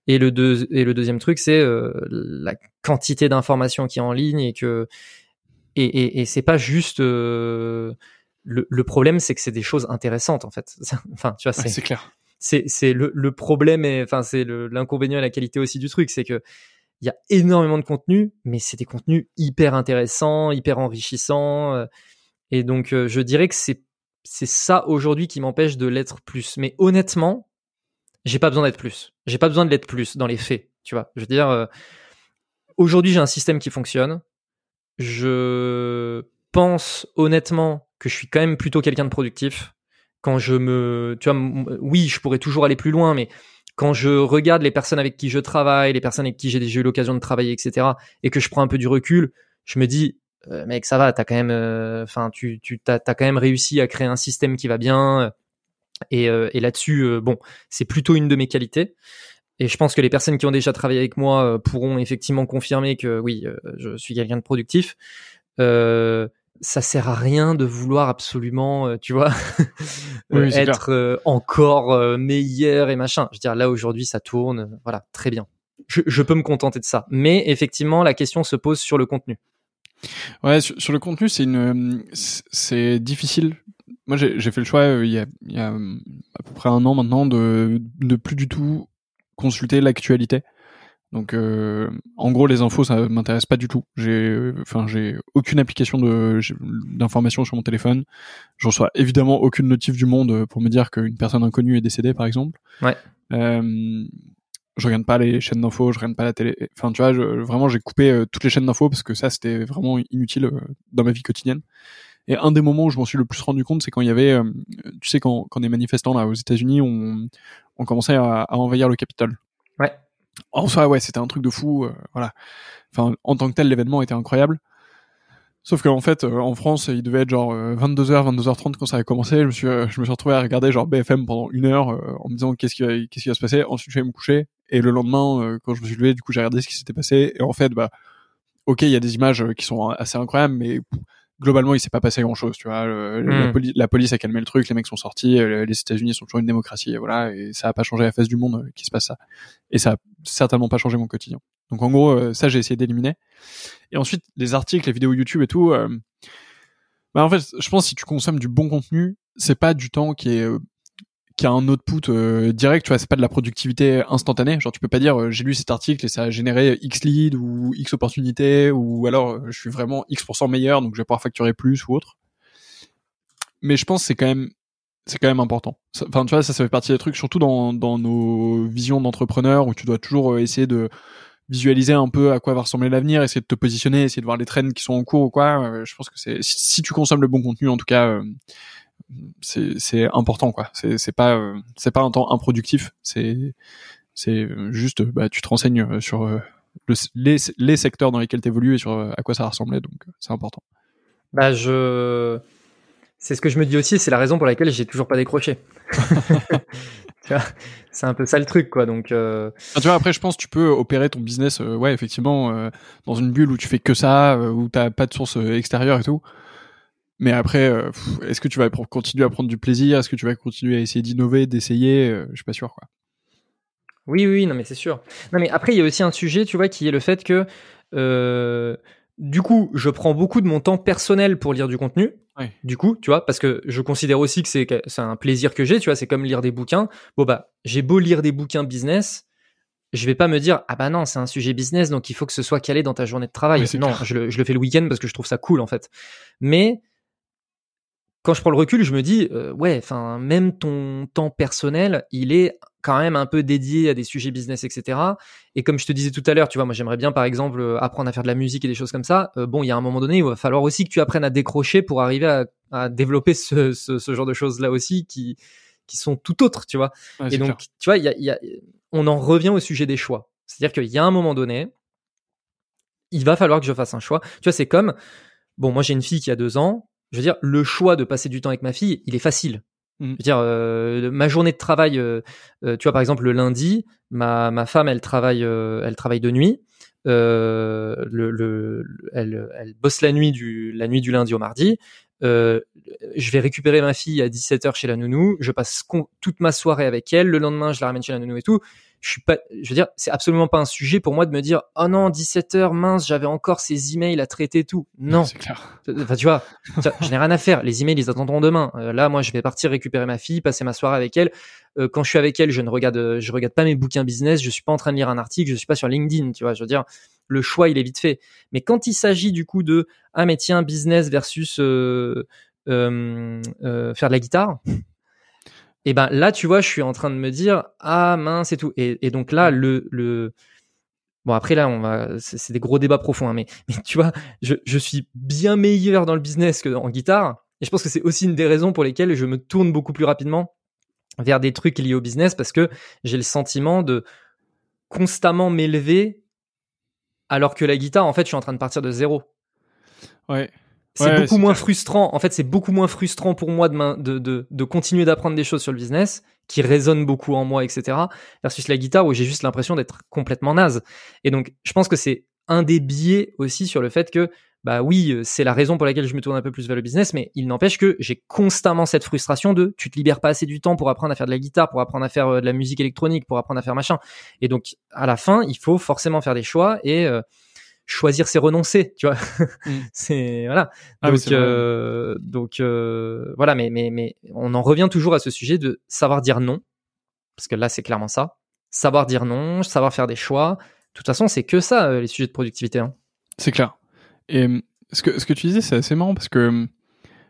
Et le, deux, et le deuxième truc, c'est euh, la quantité d'informations qui est en ligne et que et, et, et c'est pas juste euh, le, le, problème, c'est que c'est des choses intéressantes en fait. enfin, tu vois, c'est c'est clair. C'est le, le problème et enfin c'est l'inconvénient et la qualité aussi du truc, c'est que il y a énormément de contenu, mais c'est des contenus hyper intéressants, hyper enrichissants. Et donc, euh, je dirais que c'est c'est ça aujourd'hui qui m'empêche de l'être plus. Mais honnêtement, j'ai pas besoin d'être plus. J'ai pas besoin de l'être plus dans les faits. Tu vois, je veux dire, euh, aujourd'hui j'ai un système qui fonctionne. Je pense honnêtement que je suis quand même plutôt quelqu'un de productif. Quand je me, tu vois, oui, je pourrais toujours aller plus loin, mais quand je regarde les personnes avec qui je travaille, les personnes avec qui j'ai déjà eu l'occasion de travailler, etc., et que je prends un peu du recul, je me dis, euh, mec, ça va, t'as quand même, euh, enfin, tu, tu t'as, as quand même réussi à créer un système qui va bien. Euh, et, et là-dessus, bon, c'est plutôt une de mes qualités. Et je pense que les personnes qui ont déjà travaillé avec moi pourront effectivement confirmer que oui, je suis quelqu'un de productif. Euh, ça sert à rien de vouloir absolument, tu vois, être encore meilleur et machin. Je veux dire, là aujourd'hui, ça tourne, voilà, très bien. Je, je, peux me contenter de ça. Mais effectivement, la question se pose sur le contenu. Ouais, sur, le contenu, c'est une, c'est difficile. Moi, j'ai fait le choix euh, il, y a, il y a euh, à peu près un an maintenant de ne plus du tout consulter l'actualité. Donc, euh, en gros, les infos, ça m'intéresse pas du tout. J'ai, enfin, j'ai aucune application de d'information sur mon téléphone. Je reçois évidemment aucune notif du monde pour me dire qu'une personne inconnue est décédée, par exemple. Ouais. Euh, je regarde pas les chaînes d'infos, je regarde pas la télé. Enfin, tu vois, je, vraiment, j'ai coupé euh, toutes les chaînes d'infos parce que ça, c'était vraiment inutile euh, dans ma vie quotidienne. Et un des moments où je m'en suis le plus rendu compte, c'est quand il y avait, euh, tu sais, quand, quand des manifestants là aux États-Unis ont, ont commencé à, à, envahir le Capitole. Ouais. En soi, ouais, c'était un truc de fou. voilà. Enfin, en tant que tel, l'événement était incroyable. Sauf qu'en fait, euh, en France, il devait être genre 22h, euh, 22h30 quand ça a commencé. Je me suis, euh, je me suis retrouvé à regarder genre BFM pendant une heure en me disant qu'est-ce qui, va, qu'est-ce qui va se passer? Ensuite, je vais me coucher. Et le lendemain, quand je me suis levé, du coup, j'ai regardé ce qui s'était passé. Et en fait, bah, ok, il y a des images qui sont assez incroyables, mais globalement, il s'est pas passé grand chose, tu vois. la, hmm. la, police a calmé le truc, les mecs sont sortis, les États-Unis sont toujours une démocratie, et voilà, et ça a pas changé la face du monde qui se passe ça. Et ça a certainement pas changé mon quotidien. Donc en gros, ça j'ai essayé d'éliminer. Et ensuite, les articles, les vidéos YouTube et tout. Euh, bah en fait, je pense que si tu consommes du bon contenu, c'est pas du temps qui est euh, qui a un output euh, direct, tu vois, c'est pas de la productivité instantanée. Genre, tu peux pas dire euh, j'ai lu cet article et ça a généré X lead ou X opportunités ou alors je suis vraiment X% meilleur donc je vais pouvoir facturer plus ou autre. Mais je pense que c'est quand même c'est quand même important. Enfin, tu vois, ça, ça fait partie des trucs, surtout dans, dans nos visions d'entrepreneurs, où tu dois toujours essayer de visualiser un peu à quoi va ressembler l'avenir, essayer de te positionner, essayer de voir les trends qui sont en cours ou quoi. je pense que c'est si, tu consommes le bon contenu, en tout cas, c'est important quoi. C'est pas c'est pas un temps improductif. C'est c'est juste bah tu te renseignes sur le, les, les secteurs dans lesquels tu évolues et sur à quoi ça va ressembler, donc c'est important. Bah je c'est ce que je me dis aussi, c'est la raison pour laquelle j'ai toujours pas décroché. c'est un peu ça le truc, quoi. Donc, euh... tu vois, après, je pense que tu peux opérer ton business, euh, ouais, effectivement, euh, dans une bulle où tu fais que ça, euh, où t'as pas de source extérieure et tout. Mais après, est-ce que tu vas continuer à prendre du plaisir? Est-ce que tu vas continuer à essayer d'innover, d'essayer? Je suis pas sûr, quoi. Oui, oui, non, mais c'est sûr. Non, mais après, il y a aussi un sujet, tu vois, qui est le fait que du coup, je prends beaucoup de mon temps personnel pour lire du contenu. Du coup, tu vois, parce que je considère aussi que c'est un plaisir que j'ai, tu vois, c'est comme lire des bouquins. Bon bah, j'ai beau lire des bouquins business, je vais pas me dire ah bah non, c'est un sujet business donc il faut que ce soit calé dans ta journée de travail. non, je le, je le, fais le week-end parce que je trouve ça cool en fait. Mais quand je prends le recul, je me dis euh, ouais, enfin même ton temps personnel, il est quand même un peu dédié à des sujets business, etc. Et comme je te disais tout à l'heure, tu vois, moi j'aimerais bien par exemple euh, apprendre à faire de la musique et des choses comme ça. Euh, bon, il y a un moment donné, il va falloir aussi que tu apprennes à décrocher pour arriver à, à développer ce, ce, ce, genre de choses là aussi qui qui sont tout autres, tu vois. et donc, tu vois, y a, y a, on en revient au sujet des choix. C'est-à-dire qu'il y a un moment donné, il va falloir que je fasse un choix. Tu vois, c'est comme, bon, moi j'ai une fille qui a deux ans. Je veux dire, le choix de passer du temps avec ma fille, il est facile. Mmh. Je veux dire, euh, ma journée de travail, euh, euh, tu vois, par exemple, le lundi, ma, ma femme, elle travaille, elle travaille de nuit. Le, le, elle, elle bosse la nuit du, la nuit du lundi au mardi. je vais récupérer ma fille à 17h chez la nounou. Je passe toute ma soirée avec elle. Le lendemain, je la ramène chez la nounou et tout je suis pas, je veux dire, c'est absolument pas un sujet pour moi de me dire, oh non, 17 heures, mince, j'avais encore ces emails à traiter tout. Non. C'est clair. Enfin, tu vois, je n'ai rien à faire. Les emails, ils attendront demain. Euh, là, moi, je vais partir récupérer ma fille, passer ma soirée avec elle. Euh, quand je suis avec elle, je ne regarde, euh, je regarde pas mes bouquins business. Je suis pas en train de lire un article. Je suis pas sur LinkedIn. Tu vois, je veux dire, le choix, il est vite fait. Mais quand il s'agit du coup de, ah mais tiens, business versus euh, euh, faire de la guitare et ben là, tu vois, je suis en train de me dire ah mince et tout. Et, donc là, le, le bon après là, on va, c'est des gros débats profonds, hein, mais, mais tu vois, je, je suis bien meilleur dans le business que en guitare. Et je pense que c'est aussi une des raisons pour lesquelles je me tourne beaucoup plus rapidement vers des trucs liés au business parce que j'ai le sentiment de constamment m'élever alors que la guitare, en fait, je suis en train de partir de zéro. Ouais. C'est beaucoup moins frustrant. En fait, c'est beaucoup moins frustrant pour moi de, de, de, de continuer d'apprendre des choses sur le business qui résonnent beaucoup en moi, etc. Versus la guitare où j'ai juste l'impression d'être complètement naze. Et donc, je pense que c'est un des biais aussi sur le fait que, bah oui, c'est la raison pour laquelle je me tourne un peu plus vers le business, mais il n'empêche que j'ai constamment cette frustration de tu te libères pas assez du temps pour apprendre à faire de la guitare, pour apprendre à faire euh, de la musique électronique, pour apprendre à faire machin. Et donc, à la fin, il faut forcément faire des choix et euh, choisir c'est renoncer, tu vois. Mm. c'est voilà. Ah donc euh, donc euh, voilà, mais mais mais on en revient toujours à ce sujet de savoir dire non, parce que là c'est clairement ça. Savoir dire non, savoir faire des choix. De toute façon, c'est que ça euh, les sujets de productivité. Hein. C'est clair. Et ce que ce que tu disais, c'est assez marrant parce que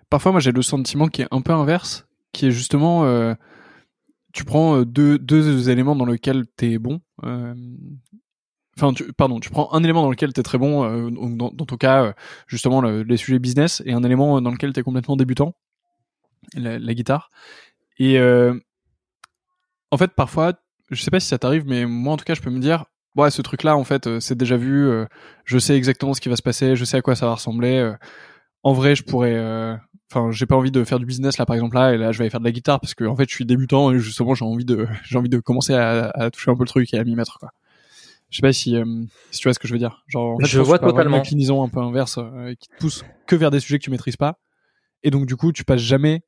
parfois moi j'ai le sentiment qui est un peu inverse, qui est justement tu prends deux, deux éléments dans lesquels tu es bon, Enfin, tu, pardon, tu prends un élément dans lequel tu es très bon, euh, dans, dans, ton cas, euh, justement, les sujets business, et un élément dans lequel tu es complètement débutant, la, guitare. Et euh, en fait, parfois, je sais pas si ça t'arrive, mais moi, en tout cas, je peux me dire, ouais, ce truc-là, en fait, c'est déjà vu, je sais exactement ce qui va se passer, je sais à quoi ça va ressembler. en vrai, je pourrais enfin j'ai pas envie de faire du business là par exemple là et là je vais aller faire de la guitare parce que en fait je suis débutant et justement j'ai envie de j'ai envie de commencer à, à, toucher un peu le truc et à m'y mettre quoi je sais pas si, euh, si tu vois ce que je veux dire. Genre, en fait, je, vois totalement. Une inclinaison un peu inverse euh, qui te pousse que vers des sujets que tu maîtrises pas. Et donc, du coup, tu passes jamais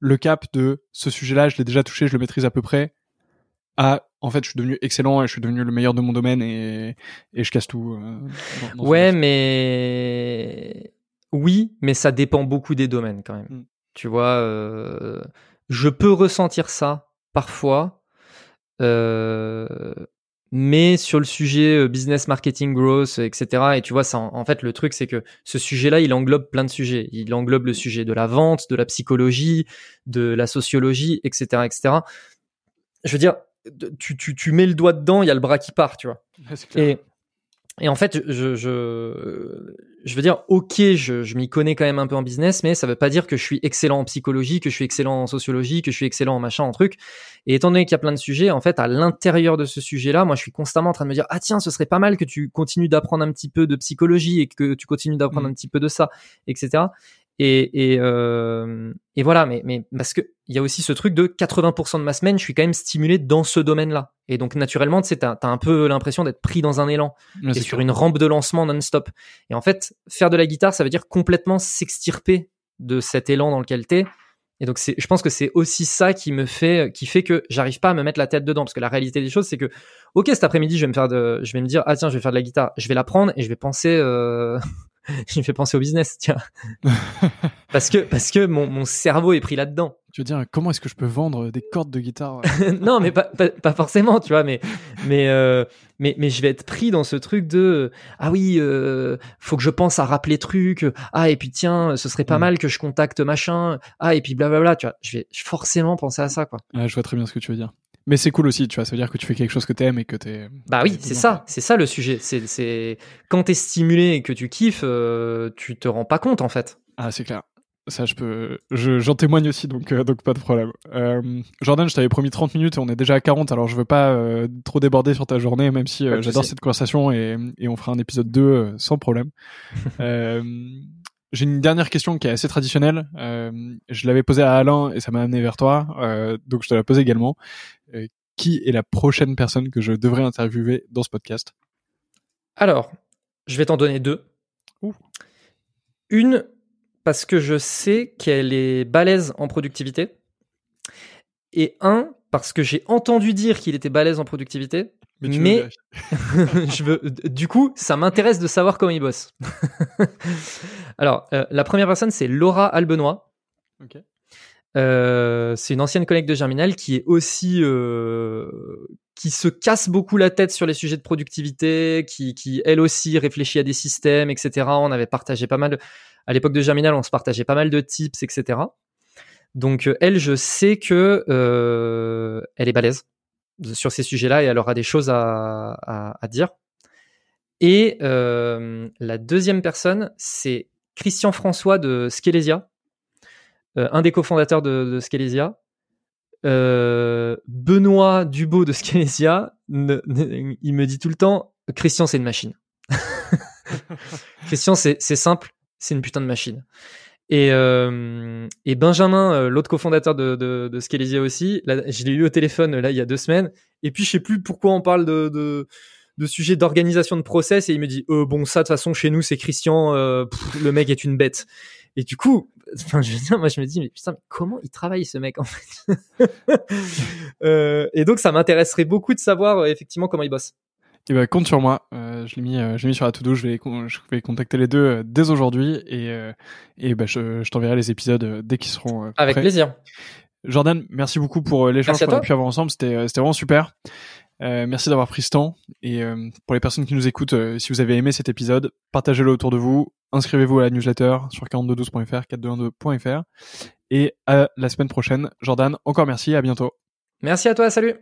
le cap de ce sujet-là, je l'ai déjà touché, je le maîtrise à peu près, à en fait, je suis devenu excellent et je suis devenu le meilleur de mon domaine et, et je casse tout. Euh, ouais, mais oui, mais ça dépend beaucoup des domaines quand même. Mm. Tu vois, je peux ressentir ça parfois. Euh, mais sur le sujet business marketing growth etc et tu vois ça en, fait le truc c'est que ce sujet là il englobe plein de sujets. Il englobe le sujet de la vente de la psychologie de la sociologie etc etc je veux dire tu, tu, tu mets le doigt dedans il y a le bras qui part tu vois. Et et en fait, je, je, je veux dire, ok, je, je m'y connais quand même un peu en business, mais ça veut pas dire que je suis excellent en psychologie, que je suis excellent en sociologie, que je suis excellent en machin, en truc. Et étant donné qu'il y a plein de sujets, en fait, à l'intérieur de ce sujet-là, moi, je suis constamment en train de me dire, ah tiens, ce serait pas mal que tu continues d'apprendre un petit peu de psychologie et que tu continues d'apprendre mmh. un petit peu de ça, etc. Et, et, euh, et voilà, mais, mais parce que il y a aussi ce truc de 80% de ma semaine, je suis quand même stimulé dans ce domaine-là. Et donc naturellement, tu sais, t'as as un peu l'impression d'être pris dans un élan et sur une rampe de lancement non-stop. Et en fait, faire de la guitare, ça veut dire complètement s'extirper de cet élan dans lequel t'es. Et donc c'est, je pense que c'est aussi ça qui me fait, qui fait que j'arrive pas à me mettre la tête dedans, parce que la réalité des choses, c'est que, ok, cet après-midi, je vais me faire de, je vais me dire, ah tiens, je vais faire de la guitare, je vais la prendre et je vais penser, euh, je me fais penser au business, tiens. parce que, parce que mon, mon cerveau est pris là-dedans. Tu veux dire, comment est-ce que je peux vendre des cordes de guitare Non, mais pas, pas, forcément, tu vois, mais, mais, euh, mais, mais je vais être pris dans ce truc de, ah oui, euh, faut que je pense à rappeler trucs, ah, et puis tiens, ce serait pas mm. mal que je contacte machin, ah, et puis blablabla, tu vois, je vais forcément penser à ça, quoi. je vois très bien ce que tu veux dire. Mais c'est cool aussi, tu vois, ça veut dire que tu fais quelque chose que t'aimes et que t'es. Bah oui, c'est ça, c'est ça le sujet. C'est, c'est quand t'es stimulé et que tu kiffes, euh, tu te rends pas compte en fait. Ah c'est clair. Ça, je peux, j'en témoigne aussi, donc euh, donc pas de problème. Euh, Jordan, je t'avais promis 30 minutes et on est déjà à 40, alors je veux pas euh, trop déborder sur ta journée, même si j'adore cette conversation et, et on fera un épisode 2 sans problème. J'ai une dernière question qui est assez traditionnelle. je l'avais posée à Alain et ça m'a amené vers toi, donc je te la pose également. qui est la prochaine personne que je devrais interviewer dans ce podcast? Alors, je vais t'en donner deux. Une parce que je sais qu'elle est balèze en productivité. Et un, parce que j'ai entendu dire qu'il était balèze en productivité. Mais, je veux, du coup, ça m'intéresse de savoir comment il bosse. Alors, euh, la première personne, c'est Laura Albenois. Euh, c'est une ancienne collègue de Germinal qui est aussi euh, qui se casse beaucoup la tête sur les sujets de productivité, qui, qui elle aussi réfléchit à des systèmes, etc. On avait partagé pas mal de, à l'époque de Germinal, on se partageait pas mal de tips, etc. Donc euh, elle, je sais que euh, elle est balèze sur ces sujets-là et elle aura des choses à, dire. Et euh, la deuxième personne, c'est Christian François de Skelesia, un des cofondateurs de, de Skelesia. Benoît Dubo de Skelesia, il me dit tout le temps, Christian, c'est une machine. Christian, c'est simple, c'est une putain de machine. Et, euh, Benjamin, euh, l'autre cofondateur de, de, aussi, je l'ai eu au téléphone là il y a deux semaines. Et puis je sais plus pourquoi on parle de, de, sujet d'organisation de process et il me dit euh, bon ça de toute façon chez nous c'est Christian, le mec est une bête. Et du coup, je moi je me dis mais putain mais comment il travaille ce mec en fait? et donc ça m'intéresserait beaucoup de savoir effectivement comment il bosse. Et eh ben, compte sur moi. Euh, je l'ai mis, euh, je l'ai mis sur la to-do. Je vais, je vais contacter les deux euh, dès aujourd'hui et et ben, je, je t'enverrai les épisodes dès qu'ils seront. Avec plaisir. Jordan, merci beaucoup pour l'échange qu'on a pu avoir ensemble. C'était, c'était vraiment super. merci d'avoir pris ce temps. Et pour les personnes qui nous écoutent, si vous avez aimé cet épisode, partagez-le autour de vous. Inscrivez-vous à la newsletter sur 4212.fr, 4212.fr. Et à la semaine prochaine. Jordan, encore merci. À bientôt. Merci à toi. Salut.